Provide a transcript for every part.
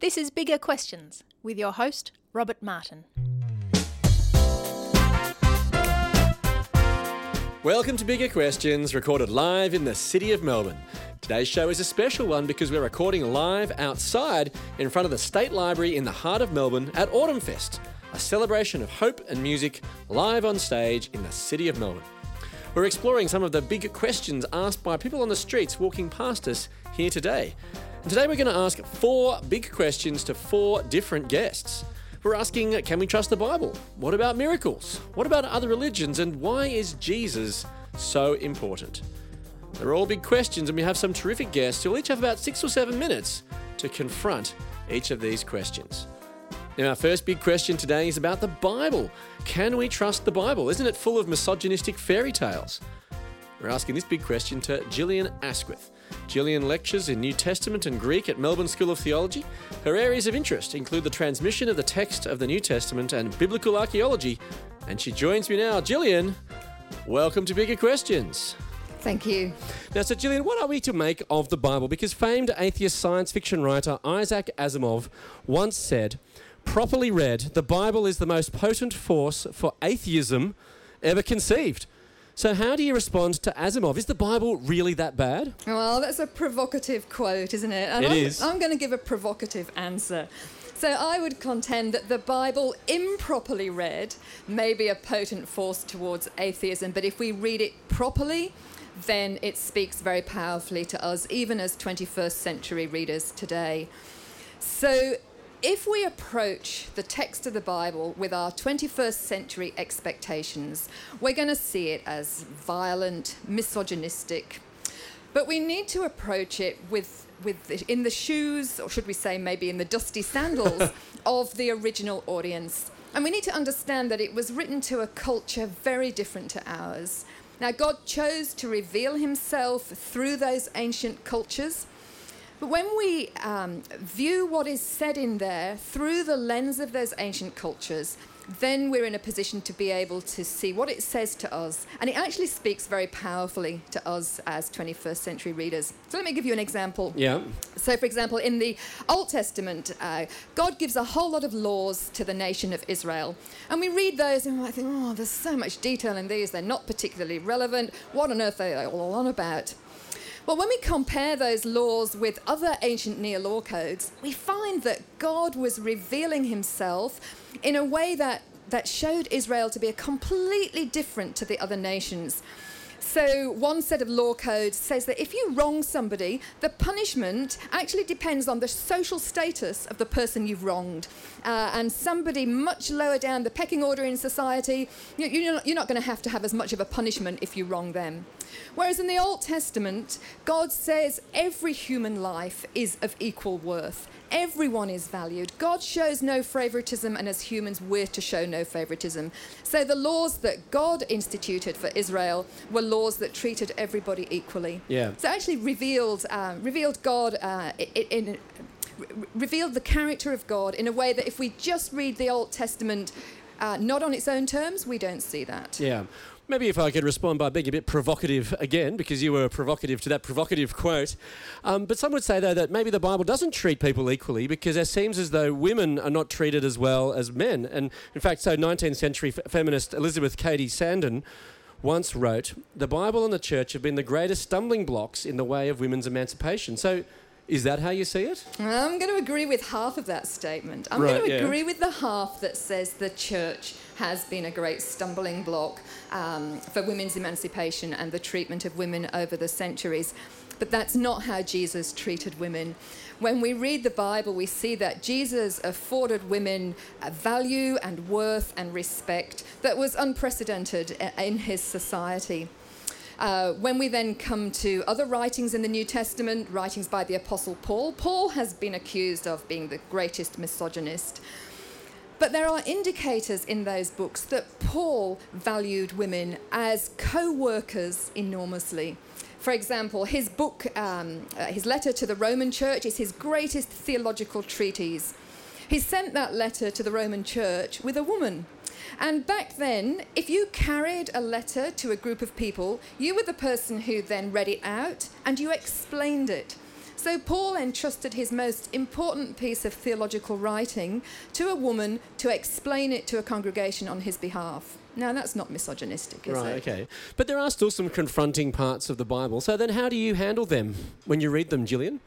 This is Bigger Questions with your host, Robert Martin. Welcome to Bigger Questions, recorded live in the city of Melbourne. Today's show is a special one because we're recording live outside in front of the State Library in the heart of Melbourne at Autumn Fest, a celebration of hope and music live on stage in the city of Melbourne. We're exploring some of the big questions asked by people on the streets walking past us here today. Today we're going to ask four big questions to four different guests. We're asking, can we trust the Bible? What about miracles? What about other religions? And why is Jesus so important? They're all big questions, and we have some terrific guests who'll each have about six or seven minutes to confront each of these questions. Now, our first big question today is about the Bible. Can we trust the Bible? Isn't it full of misogynistic fairy tales? We're asking this big question to Gillian Asquith. Gillian lectures in New Testament and Greek at Melbourne School of Theology. Her areas of interest include the transmission of the text of the New Testament and biblical archaeology. And she joins me now. Gillian, welcome to Bigger Questions. Thank you. Now, so Gillian, what are we to make of the Bible? Because famed atheist science fiction writer Isaac Asimov once said, properly read, the Bible is the most potent force for atheism ever conceived. So, how do you respond to Asimov? Is the Bible really that bad? Well, that's a provocative quote, isn't it? And It I'm, is. I'm going to give a provocative answer. So, I would contend that the Bible, improperly read, may be a potent force towards atheism, but if we read it properly, then it speaks very powerfully to us, even as 21st century readers today. So, if we approach the text of the Bible with our 21st century expectations, we're going to see it as violent, misogynistic, but we need to approach it with, with the, in the shoes, or should we say maybe in the dusty sandals, of the original audience. And we need to understand that it was written to a culture very different to ours. Now, God chose to reveal himself through those ancient cultures. But when we um, view what is said in there through the lens of those ancient cultures, then we're in a position to be able to see what it says to us. And it actually speaks very powerfully to us as 21st century readers. So let me give you an example. Yeah. So, for example, in the Old Testament, uh, God gives a whole lot of laws to the nation of Israel. And we read those and I think, oh, there's so much detail in these, they're not particularly relevant. What on earth are they all on about? Well, when we compare those laws with other ancient near law codes, we find that God was revealing himself in a way that, that showed Israel to be a completely different to the other nations. So, one set of law codes says that if you wrong somebody, the punishment actually depends on the social status of the person you've wronged. Uh, and somebody much lower down the pecking order in society, you, you're not, you're not going to have to have as much of a punishment if you wrong them. Whereas in the Old Testament, God says every human life is of equal worth. Everyone is valued. God shows no favoritism, and as humans, we're to show no favoritism. So the laws that God instituted for Israel were laws that treated everybody equally. Yeah. So actually revealed um, revealed God uh, i- i- in. Revealed the character of God in a way that if we just read the Old Testament uh, not on its own terms, we don't see that. Yeah. Maybe if I could respond by being a bit provocative again, because you were provocative to that provocative quote. Um, but some would say, though, that maybe the Bible doesn't treat people equally because it seems as though women are not treated as well as men. And in fact, so 19th century f- feminist Elizabeth Cady Stanton once wrote The Bible and the church have been the greatest stumbling blocks in the way of women's emancipation. So is that how you see it? I'm going to agree with half of that statement. I'm Right, going to yeah. agree with the half that says the church has been a great stumbling block um, for women's emancipation and the treatment of women over the centuries. But that's not how Jesus treated women. When we read the Bible, we see that Jesus afforded women a value and worth and respect that was unprecedented in his society. Uh, when we then come to other writings in the New Testament, writings by the Apostle Paul, Paul has been accused of being the greatest misogynist. But there are indicators in those books that Paul valued women as co workers enormously. For example, his book, um, uh, his letter to the Roman church, is his greatest theological treatise. He sent that letter to the Roman church with a woman. And back then, if you carried a letter to a group of people, you were the person who then read it out and you explained it. So Paul entrusted his most important piece of theological writing to a woman to explain it to a congregation on his behalf. Now, that's not misogynistic, is Right, it? okay. But there are still some confronting parts of the Bible. So then how do you handle them when you read them, Gillian?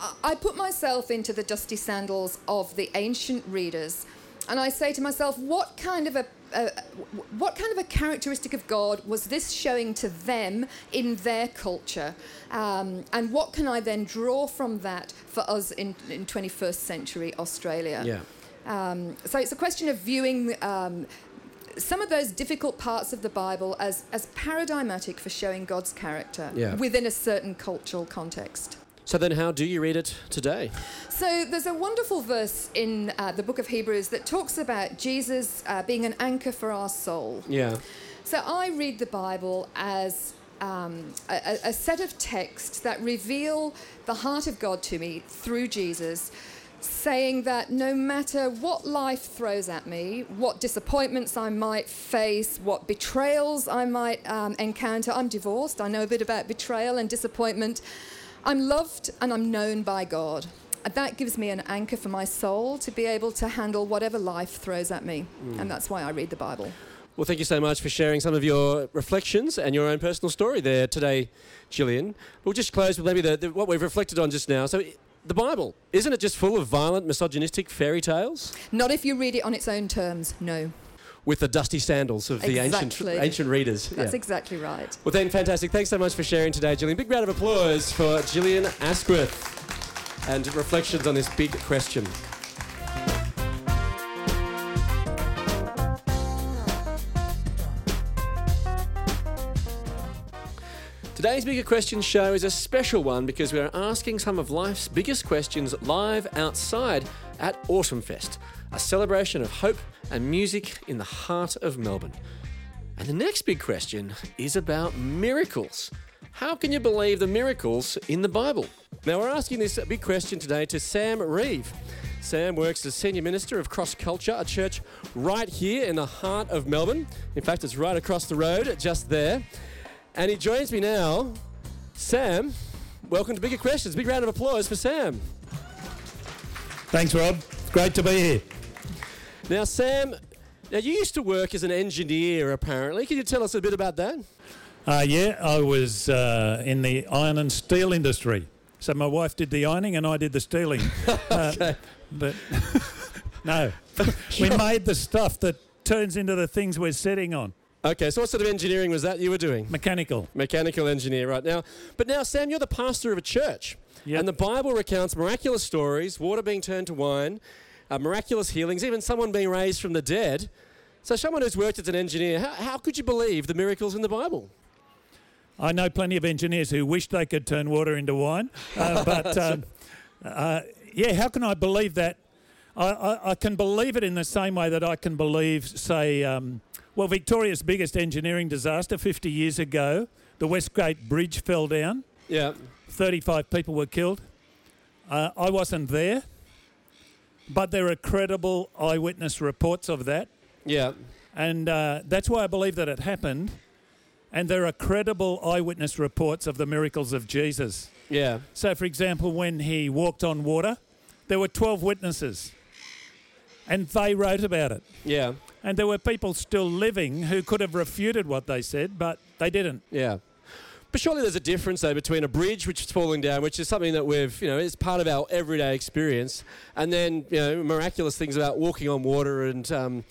I- I put myself into the dusty sandals of the ancient readers, and I say to myself, what kind of a uh, what kind of a characteristic of God was this showing to them in their culture? Um, and what can I then draw from that for us in, in 21st century Australia? Yeah. Um, so it's a question of viewing um, some of those difficult parts of the Bible as, as paradigmatic for showing God's character Yeah. within a certain cultural context. So then how do you read it today? So there's a wonderful verse in uh, the book of Hebrews that talks about Jesus uh, being an anchor for our soul. Yeah. So I read the Bible as um, a, a set of texts that reveal the heart of God to me through Jesus, saying that no matter what life throws at me, what disappointments I might face, what betrayals I might um, encounter, I'm divorced, I know a bit about betrayal and disappointment. I'm loved and I'm known by God. That gives me an anchor for my soul to be able to handle whatever life throws at me. Mm. And that's why I read the Bible. Well, thank you so much for sharing some of your reflections and your own personal story there today, Gillian. We'll just close with maybe the, the, what we've reflected on just now. So, the Bible, isn't it just full of violent, misogynistic fairy tales? Not if you read it on its own terms, no. With the dusty sandals of the ancient, ancient readers. That's Yeah. exactly right. Well, then, fantastic. Thanks so much for sharing today, Gillian. Big round of applause for Gillian Asquith and reflections on this big question. Today's Bigger Questions show is a special one because we are asking some of life's biggest questions live outside at Autumn Fest, a celebration of hope and music in the heart of Melbourne. And the next big question is about miracles. How can you believe the miracles in the Bible? Now, we're asking this big question today to Sam Reeve. Sam works as Senior Minister of Cross Culture, a church right here in the heart of Melbourne. In fact, it's right across the road, just there. And he joins me now. Sam, welcome to Bigger Questions. Big round of applause for Sam. Thanks, Rob. Great to be here. Now, Sam, now you used to work as an engineer, apparently. Can you tell us a bit about that? Uh, yeah, I was uh, in the iron and steel industry. So my wife did the ironing and I did the steeling. Uh, but no, we made the stuff that turns into the things we're sitting on. Okay, so what sort of engineering was that you were doing? Mechanical. Mechanical engineer, right now. But now, Sam, you're the pastor of a church. Yep. And the Bible recounts miraculous stories, water being turned to wine, uh, miraculous healings, even someone being raised from the dead. So, someone who's worked as an engineer, how, how could you believe the miracles in the Bible? I know plenty of engineers who wish they could turn water into wine, uh, but um, uh, yeah, how can I believe that? I, I, I can believe it in the same way that I can believe, say, um, well, Victoria's biggest engineering disaster 50 years ago, the Westgate Bridge fell down, Yeah. 35 people were killed. Uh, I wasn't there, but there are credible eyewitness reports of that. Yeah. And uh, that's why I believe that it happened. And there are credible eyewitness reports of the miracles of Jesus. Yeah. So, for example, when he walked on water, there were 12 witnesses. And they wrote about it. Yeah. And there were people still living who could have refuted what they said, but they didn't. Yeah. But surely there's a difference, though, between a bridge which is falling down, which is something that we've, you know, is part of our everyday experience, and then, you know, miraculous things about walking on water and um,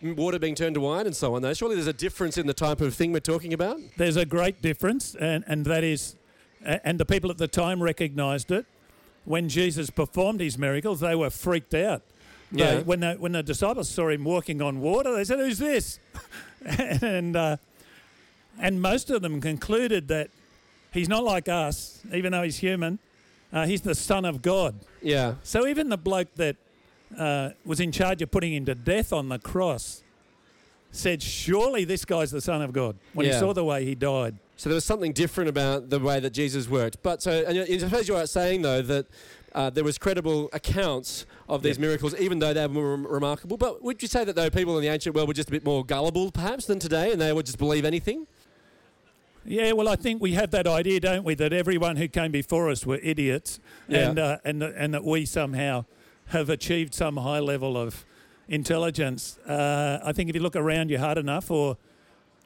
water being turned to wine and so on, though. Surely there's a difference in the type of thing we're talking about? There's a great difference, and, and that is, and the people at the time recognized it. When Jesus performed his miracles, they were freaked out. They- Yeah. when, the, when the disciples saw him walking on water, they said, Who's this? and, uh, and most of them concluded that he's not like us, even though he's human. Uh, he's the Son of God. Yeah. So even the bloke that uh, was in charge of putting him to death on the cross said, Surely this guy's the Son of God when Yeah. he saw the way he died. So there was something different about the way that Jesus worked. But so, and I suppose you are saying, though, that uh, there was credible accounts of these Yeah. miracles, even though they were rem- remarkable. But would you say that, though, people in the ancient world were just a bit more gullible, perhaps, than today, and they would just believe anything? Yeah, well, I think we have that idea, don't we, that everyone who came before us were idiots, Yeah. and uh, and and that we somehow have achieved some high level of intelligence. Uh, I think if you look around you hard enough, or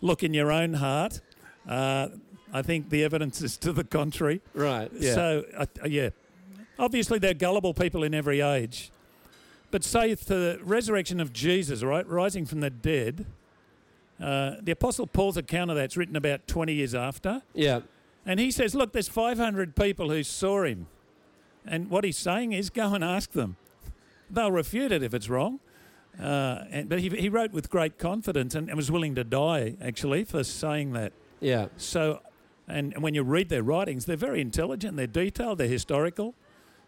look in your own heart, uh, I think the evidence is to the contrary. Right. Yeah. So, yeah, obviously there are gullible people in every age, but say the resurrection of Jesus, right, rising from the dead. Uh, the Apostle Paul's account of that's written about 20 years after. yeah. And he says, Look, there's 500 people who saw him. And what he's saying is, go and ask them. They'll refute it if it's wrong. Uh, and, but he, he wrote with great confidence and, and was willing to die, actually, for saying that. Yeah. So, and, and when you read their writings, they're very intelligent, they're detailed, they're historical.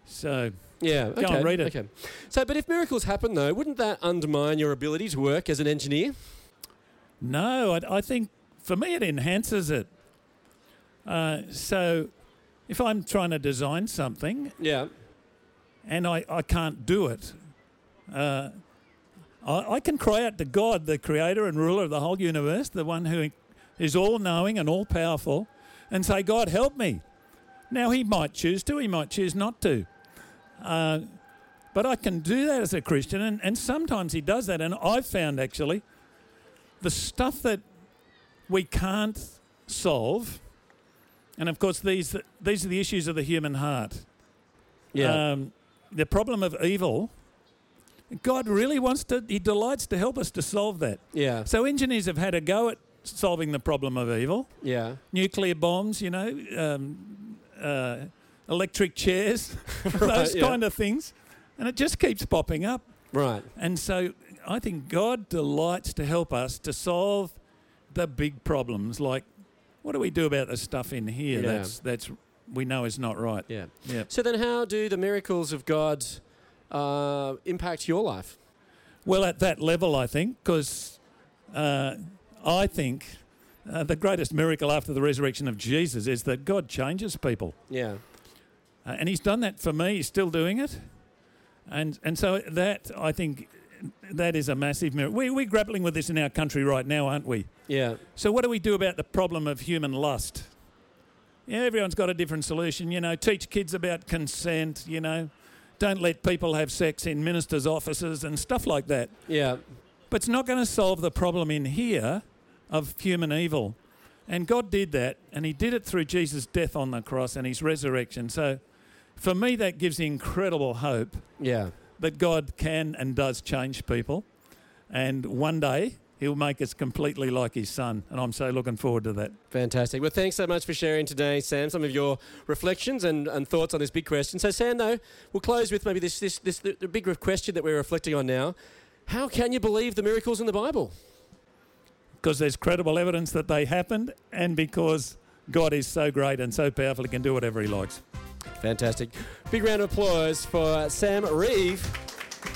So, Yeah. Go okay. on, read it. Okay. So, but if miracles happen though, wouldn't that undermine your ability to work as an engineer? no, I, I think for me it enhances it. Uh, so, if I'm trying to design something Yeah. and I, I can't do it, uh, I, I can cry out to God, the creator and ruler of the whole universe, the one who is all knowing and all powerful, and say, God, help me. Now, he might choose to, he might choose not to. Uh, but I can do that as a Christian, and, and sometimes he does that. And I've found actually the stuff that we can't solve, and of course, these, these are the issues of the human heart Yeah. um, the problem of evil, God really wants to, He delights to help us to solve that. yeah. So engineers have had a go at solving the problem of evil. Yeah. Nuclear bombs, you know, um, uh, electric chairs, those yeah. kind of things. And it just keeps popping up. Right. And so I think God delights to help us to solve the big problems like what do we do about the stuff in here Yeah. that's that's we know is not right. Yeah. Yeah. So then, how do the miracles of God uh, impact your life? Well, at that level, I think, because uh, I think uh, the greatest miracle after the resurrection of Jesus is that God changes people. Yeah. Uh, and He's done that for me, He's still doing it. And, and so that, I think, that is a massive miracle. We, we're grappling with this in our country right now, aren't we? Yeah. So, what do we do about the problem of human lust? Yeah, everyone's got a different solution. You know, teach kids about consent, you know, don't let people have sex in ministers' offices and stuff like that. Yeah. But it's not going to solve the problem in here of human evil. And God did that, and He did it through Jesus' death on the cross and His resurrection. So for me, that gives incredible hope Yeah. that God can and does change people. And one day, He'll make us completely like His Son. And I'm so looking forward to that. Fantastic. Well, thanks so much for sharing today, Sam, some of your reflections and, and thoughts on this big question. So, Sam, though, we'll close with maybe this, this, this the, the big question that we're reflecting on now. How can you believe the miracles in the Bible? Because there's credible evidence that they happened, and because God is so great and so powerful, He can do whatever He likes. Fantastic. Big round of applause for Sam Reeve,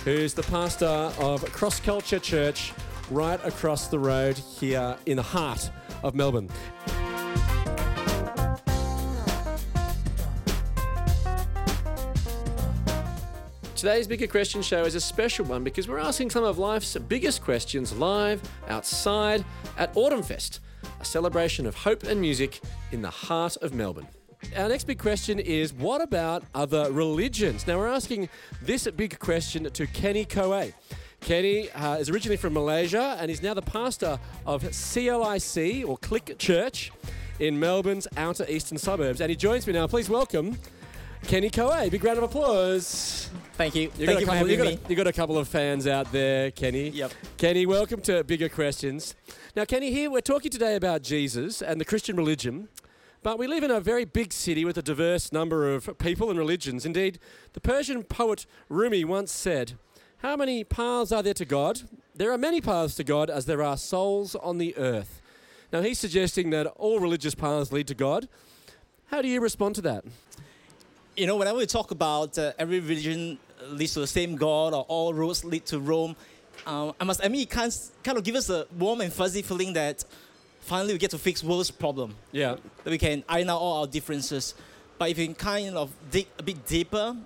who's the pastor of Cross Culture Church right across the road here in the heart of Melbourne. Today's Bigger Question Show is a special one because we're asking some of life's biggest questions live outside at Autumn Fest, a celebration of hope and music in the heart of Melbourne. Our next big question is what about other religions? Now, we're asking this big question to Kenny Koe. Kenny uh, is originally from Malaysia and is now the pastor of CLIC or Click Church in Melbourne's outer eastern suburbs. And he joins me now. Please welcome Kenny Koe. Big round of applause. Thank you. You Thank got, a you for couple, having you, got me. a, you got a couple of fans out there, Kenny. Yep. Kenny, welcome to Bigger Questions. Now, Kenny, here we're talking today about Jesus and the Christian religion, but we live in a very big city with a diverse number of people and religions. Indeed, the Persian poet Rumi once said, How many paths are there to God? There are many paths to God as there are souls on the earth. Now, he's suggesting that all religious paths lead to God. How do you respond to that? You know, whenever we talk about uh, every religion leads to the same God or all roads lead to Rome, um, I must admit, it kind of give us a warm and fuzzy feeling that finally we get to fix world's problem. Yeah. That we can iron out all our differences. But if you kind of dig a bit deeper,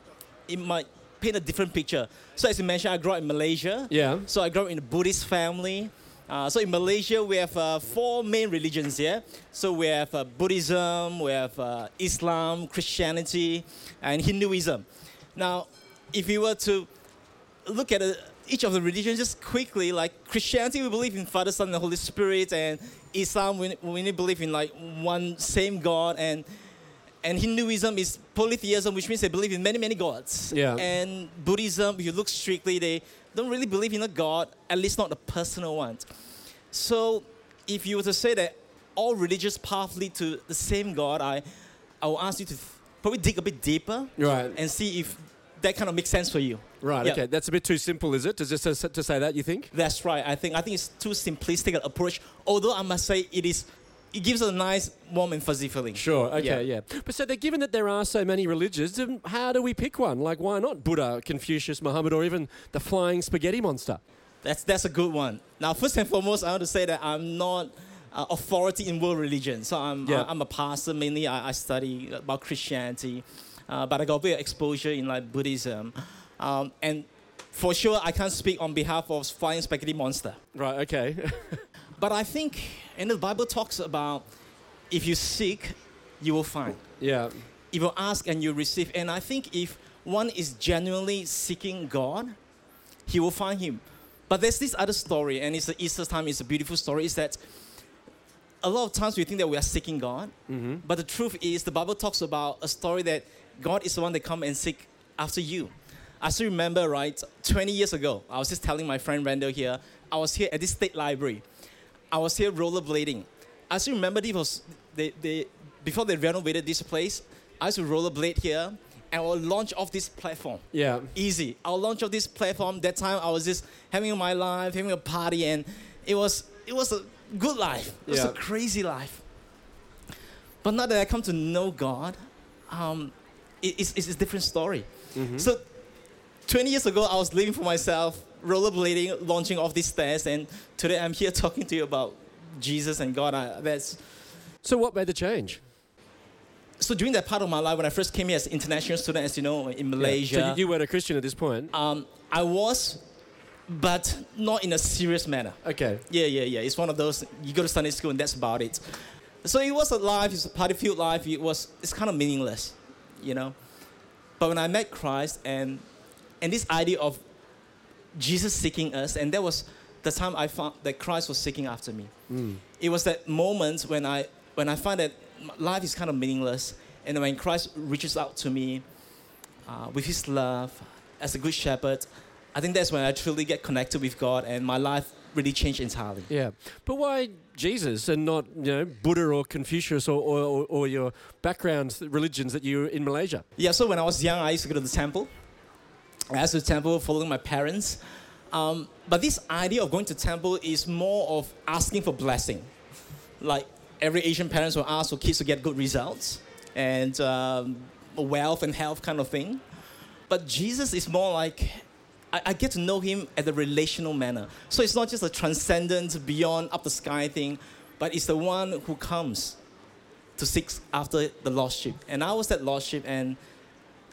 it might paint a different picture. So as you mentioned, I grew up in Malaysia. Yeah. So I grew up in a Buddhist family. Uh, so in Malaysia, we have uh, four main religions here. So we have uh, Buddhism, we have uh, Islam, Christianity, and Hinduism. Now, if you were to look at uh, each of the religions just quickly, like Christianity, we believe in Father, Son, and the Holy Spirit, and Islam, we, we believe in like one same God, and and Hinduism is polytheism, which means they believe in many, many gods. Yeah. And Buddhism, if you look strictly, they don't really believe in a god, at least not a personal one. So, if you were to say that all religious paths lead to the same God, I, I will ask you to probably dig a bit deeper Right. and see if that kind of makes sense for you. Right. Yeah. Okay. That's a bit too simple, is it? To just to, to say that you think? That's right. I think I think it's too simplistic an approach. Although I must say it is, it gives a nice warm and fuzzy feeling. Sure. Okay. Yeah. Yeah. But so, that given that there are so many religions, how do we pick one? Like, why not Buddha, Confucius, Muhammad, or even the flying spaghetti monster? That's that's a good one. Now, first and foremost, I want to say that I'm not uh, authority in world religion. So I'm Yeah. I, am a pastor mainly. I, I study about Christianity, uh, but I got a bit of exposure in like Buddhism, um, and for sure I can't speak on behalf of Flying Spaghetti Monster. Right. Okay. But I think, and the Bible talks about if you seek, you will find. yeah. If you ask and you receive. And I think if one is genuinely seeking God, he will find him. But there's this other story, and it's the Easter time, it's a beautiful story, is that a lot of times we think that we are seeking God, Mm-hmm. but the truth is the Bible talks about a story that God is the one that come and seek after you. I still remember, right, 20 years ago, I was just telling my friend Randall here, I was here at this state library. I was here rollerblading. I still remember this was, they, they, before they renovated this place, I used to rollerblade here and I will launch off this platform. Yeah. Easy. I'll launch off this platform. That time I was just having my life, having a party, and it was it was a good life. It was Yeah. a crazy life. But now that I come to know God, um, it- it's, it's a different story. Mm-hmm. So, 20 years ago, I was living for myself, rollerblading, launching off these stairs, and today I'm here talking to you about Jesus and God. I, that's So, what made the change? so during that part of my life when I first came here as an international student, as you know, in Yeah. Malaysia. So, you, you weren't a Christian at this point. Um, I was, but not in a serious manner. Okay. Yeah, yeah, yeah. It's one of those you go to Sunday school and that's about it. So it was a life, it's a party-filled life. It was, it's kind of meaningless, you know. But when I met Christ and and this idea of Jesus seeking us, and that was the time I found that Christ was seeking after me. Mm. It was that moment when I when I find that life is kind of meaningless, and when Christ reaches out to me uh, with His love as a good shepherd, I think that's when I truly get connected with God, and my life really changed entirely. Yeah. But why Jesus and not, you know, Buddha or Confucius or, or, or, your background religions that you were in Malaysia? Yeah, so when I was young, I used to go to the temple. I used to temple following my parents. Um, but this idea of going to temple is more of asking for blessing. Like every Asian parents will ask for kids to get good results and um, wealth and health kind of thing. But Jesus is more like I, I get to know him at a relational manner. So it's not just a transcendent, beyond up the sky thing, but it's the one who comes to seek after the lost sheep. And I was that lost sheep, and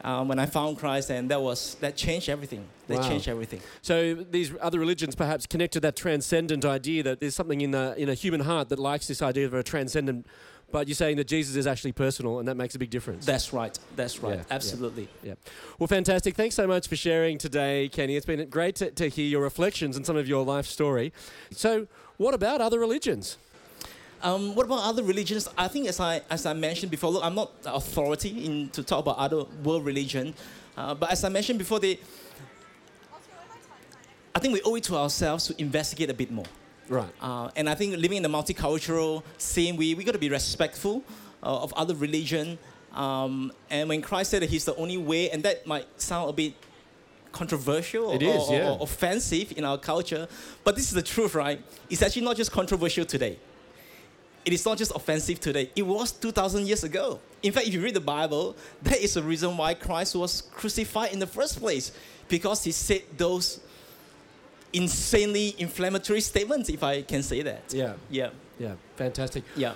um, when I found Christ, and that was that changed everything. That Wow. changed everything. So these other religions perhaps connect to that transcendent idea that there's something in the in a human heart that likes this idea of a transcendent. But you're saying that Jesus is actually personal, and that makes a big difference. That's right. That's right. Yeah, yeah. Absolutely. yeah. Well, fantastic. Thanks so much for sharing today, Kenny. It's been great to, to hear your reflections and some of your life story. So, what about other religions? Um, what about other religions? I think, as I as I mentioned before, look, I'm not the authority in to talk about other world religion, uh, but as I mentioned before, they. I think we owe it to ourselves to investigate a bit more. Right. Uh, and I think living in a multicultural scene, we, we got to be respectful uh, of other religion. Um, and when Christ said that he's the only way, and that might sound a bit controversial or, It is, or- or offensive in our culture, but this is the truth, right? It's actually not just controversial today. It is not just offensive today. It was 2,000 years ago. In fact, if you read the Bible, that is the reason why Christ was crucified in the first place, because he said those insanely inflammatory statements, if I can say that. Yeah. Yeah, Yeah. Fantastic. yeah.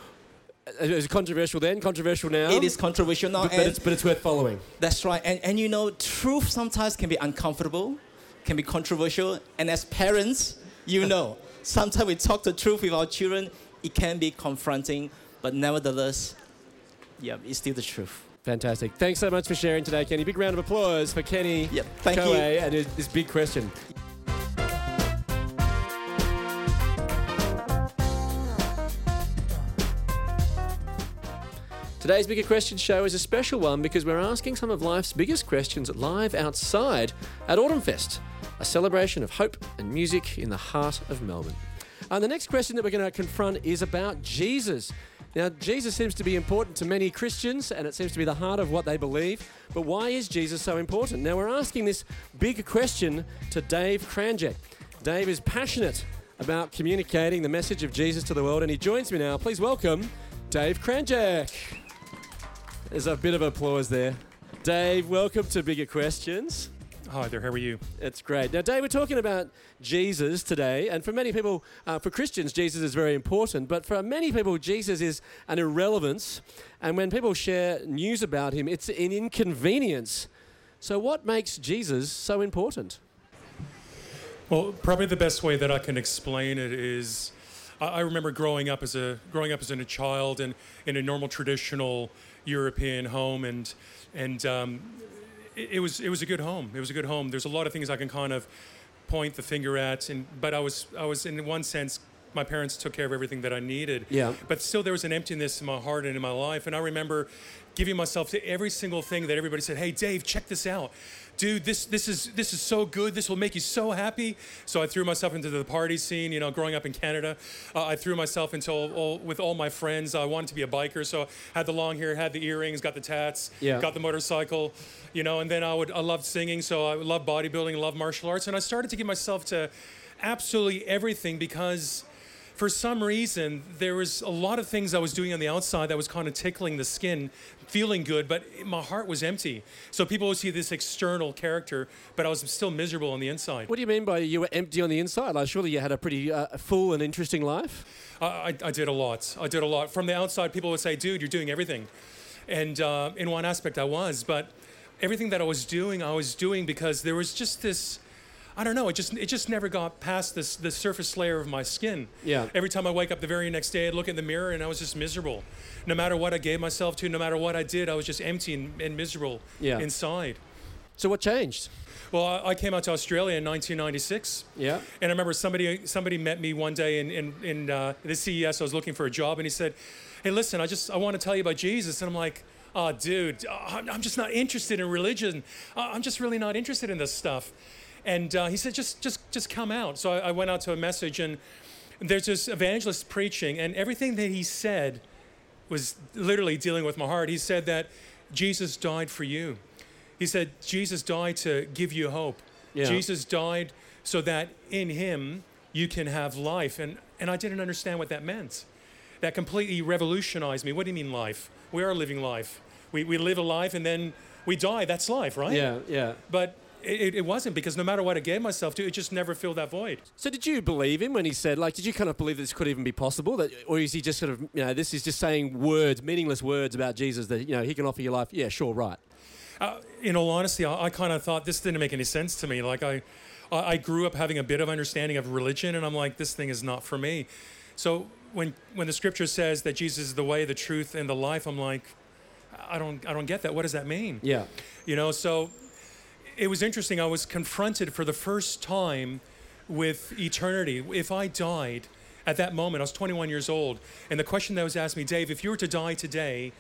Uh, It was controversial then, controversial now. It is controversial now, but, but it's, but it's worth following. that's right. And, and you know, truth sometimes can be uncomfortable, can be controversial, and as parents, you know, sometimes we talk the truth with our children, it can be confronting, but nevertheless, yeah, it's still the truth. Fantastic. Thanks so much for sharing today, Kenny. Big round of applause for Kenny Yep, thank you. and his, his big question. Today's Bigger Question show is a special one because we're asking some of life's biggest questions live outside at Autumn Fest, a celebration of hope and music in the heart of Melbourne. And the next question that we're going to confront is about Jesus. Now, Jesus seems to be important to many Christians and it seems to be the heart of what they believe. But why is Jesus so important? Now, we're asking this big question to Dave Cranjek. Dave is passionate about communicating the message of Jesus to the world and he joins me now. Please welcome Dave Cranjek. There's a bit of applause there. Dave, welcome to Bigger Questions. Hi there, how are you? It's great. Now, Dave, we're talking about Jesus today, and for many people, uh, for Christians, Jesus is very important, but for many people, Jesus is an irrelevance, and when people share news about him, it's an inconvenience. So, what makes Jesus so important? Well, probably the best way that I can explain it is I remember growing up as a growing up as a child and in a normal traditional European home and and um, it, it was it was a good home. It was a good home. There's a lot of things I can kind of point the finger at and but I was I was in one sense my parents took care of everything that I needed. Yeah. But still there was an emptiness in my heart and in my life and I remember giving myself to every single thing that everybody said, "Hey Dave, check this out." Dude, this this is this is so good. This will make you so happy. So I threw myself into the party scene. You know, growing up in Canada, uh, I threw myself into all, all, with all my friends. I wanted to be a biker, so I had the long hair, had the earrings, got the tats, Yeah. got the motorcycle. You know, and then I would I loved singing, so I loved bodybuilding, loved martial arts, and I started to give myself to absolutely everything because for some reason, there was a lot of things I was doing on the outside that was kind of tickling the skin, feeling good, but my heart was empty. So people would see this external character, but I was still miserable on the inside. What do you mean by you were empty on the inside? Like, surely you had a pretty uh, full and interesting life? I, I, I did a lot. I did a lot. From the outside, people would say, dude, you're doing everything. And uh, in one aspect, I was, but everything that I was doing, I was doing because there was just this. I don't know. It just it just never got past this the surface layer of my skin. Yeah. Every time I wake up the very next day, I'd look in the mirror and I was just miserable. No matter what I gave myself to, no matter what I did, I was just empty and, and miserable Yeah. inside. So, what changed? Well, I, I came out to Australia in 1996. Yeah. And I remember somebody somebody met me one day in in, in uh, the CES. I was looking for a job, and he said, "Hey, listen, I just I want to tell you about Jesus." And I'm like, "Oh, dude, I'm just not interested in religion. I'm just really not interested in this stuff." And uh, he said, "Just just just come out." So I, I went out to a message, and there's this evangelist preaching, and everything that he said was literally dealing with my heart. He said that Jesus died for you. He said Jesus died to give you hope. Yeah. Jesus died so that in him you can have life. And, and I didn't understand what that meant. That completely revolutionized me. What do you mean life? We are living life. We, we live a life and then we die. That's life, right? Yeah, yeah. But it, it wasn't because no matter what I gave myself to, it just never filled that void. So did you believe him when he said, like, did you kind of believe this could even be possible? That, or is he just sort of, you know, this is just saying words, meaningless words about Jesus that, you know, he can offer your life? Yeah, sure, right. Uh, in all honesty, I, I kind of thought this didn't make any sense to me. Like I, I I grew up having a bit of understanding of religion, and I'm like, this thing is not for me. So when when the scripture says that Jesus is the way, the truth, and the life, I'm like, I don't I don't get that. What does that mean? Yeah. You know, so it was interesting. I was confronted for the first time with eternity. If I died at that moment, I was 21 years old, and the question that was asked me, Dave, if you were to die today,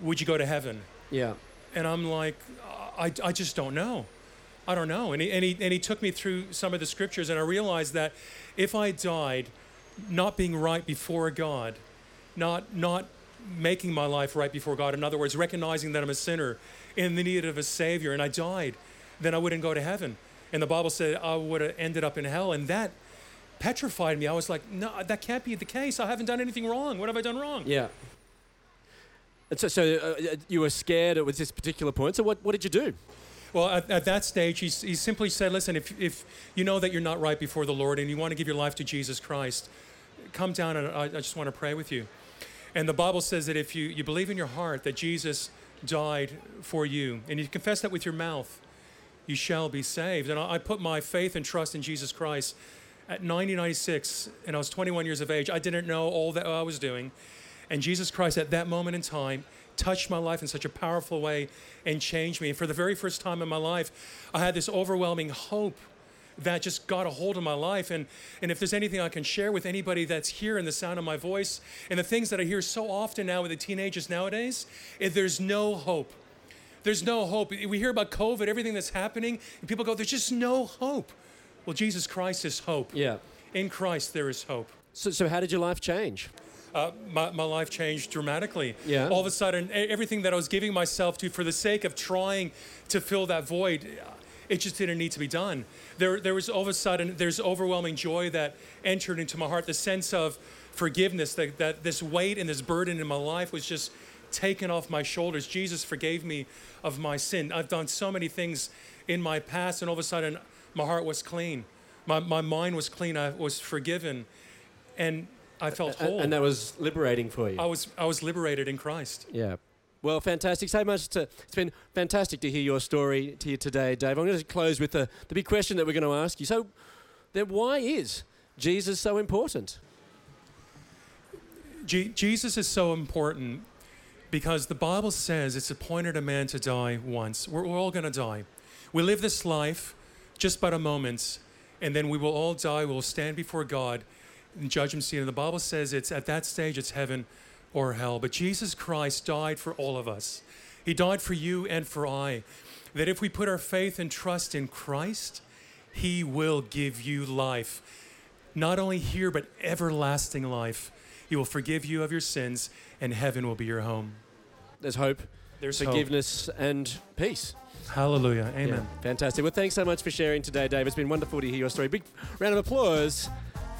would you go to heaven? Yeah. And I'm like, I, I just don't know. I don't know. And he, and, he, and he took me through some of the scriptures, and I realized that if I died not being right before God, not, not making my life right before God, in other words, recognizing that I'm a sinner in the need of a Savior, and I died, then I wouldn't go to heaven. And the Bible said I would have ended up in hell. And that petrified me. I was like, no, that can't be the case. I haven't done anything wrong. What have I done wrong? Yeah. And so, so uh, you were scared at this particular point. So what, what did you do? Well, at, at that stage, he, he simply said, listen, if, if you know that you're not right before the Lord and you want to give your life to Jesus Christ, come down and I, I just want to pray with you. And the Bible says that if you, you believe in your heart that Jesus died for you and you confess that with your mouth, you shall be saved. And I, put my faith and trust in Jesus Christ at 1996, and I was 21 years of age, I didn't know all that I was doing. And Jesus Christ, at that moment in time, touched my life in such a powerful way and changed me. And for the very first time in my life, I had this overwhelming hope that just got a hold of my life. And, and if there's anything I can share with anybody that's here in the sound of my voice, and the things that I hear so often now with the teenagers nowadays, if there's no hope. There's no hope. We hear about COVID, everything that's happening, and people go, there's just no hope. Well, Jesus Christ is hope. Yeah. In Christ, there is hope. So, so how did your life change? Uh, my, my life changed dramatically. Yeah. All of a sudden, everything that I was giving myself to for the sake of trying to fill that void, it just didn't need to be done. There, there was all of a sudden, there's overwhelming joy that entered into my heart. The sense of forgiveness, that, that this weight and this burden in my life was just taken off my shoulders. Jesus forgave me of my sin. I've done so many things in my past, and all of a sudden, my heart was clean. My, my mind was clean. I was forgiven. And I felt whole. And that was liberating for you. I was I was liberated in Christ. Yeah. Well, fantastic. So much to, it's been fantastic to hear your story to you today, Dave. I'm going to close with the, the big question that we're going to ask you. So, then why is Jesus so important? Je- Jesus is so important because the Bible says it's appointed a man to die once. We're, we're all going to die. We live this life just but a moment, and then we will all die. We'll stand before God in judgment seat. And the Bible says it's at that stage it's heaven or hell. But Jesus Christ died for all of us. He died for you and for I. That if we put our faith and trust in Christ, He will give you life. Not only here, but everlasting life. He will forgive you of your sins, and heaven will be your home. There's hope, There's hope. forgiveness, and peace. Hallelujah. Amen. Yeah, fantastic. Well, thanks so much for sharing today, Dave. It's been wonderful to hear your story. Big round of applause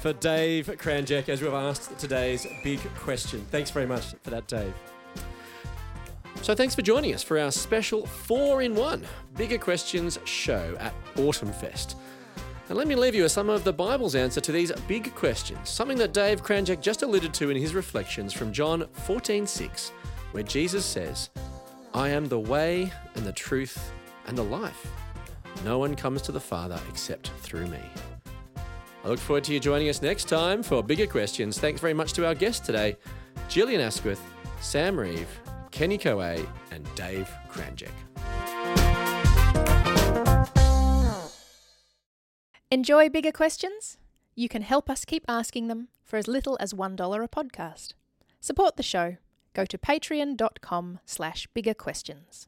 for Dave Kranjak as we've asked today's big question. Thanks very much for that, Dave. So, thanks for joining us for our special four in one Bigger Questions show at Autumn Fest. And let me leave you with some of the Bible's answer to these big questions, something that Dave Kranjak just alluded to in his reflections from John 14:6, where Jesus says, I am the way and the truth and the life. No one comes to the Father except through me. I look forward to you joining us next time for bigger questions. Thanks very much to our guests today Gillian Asquith, Sam Reeve, Kenny Coe, and Dave Kranjak. Enjoy bigger questions? You can help us keep asking them for as little as $1 a podcast. Support the show. Go to patreon.com slash bigger questions.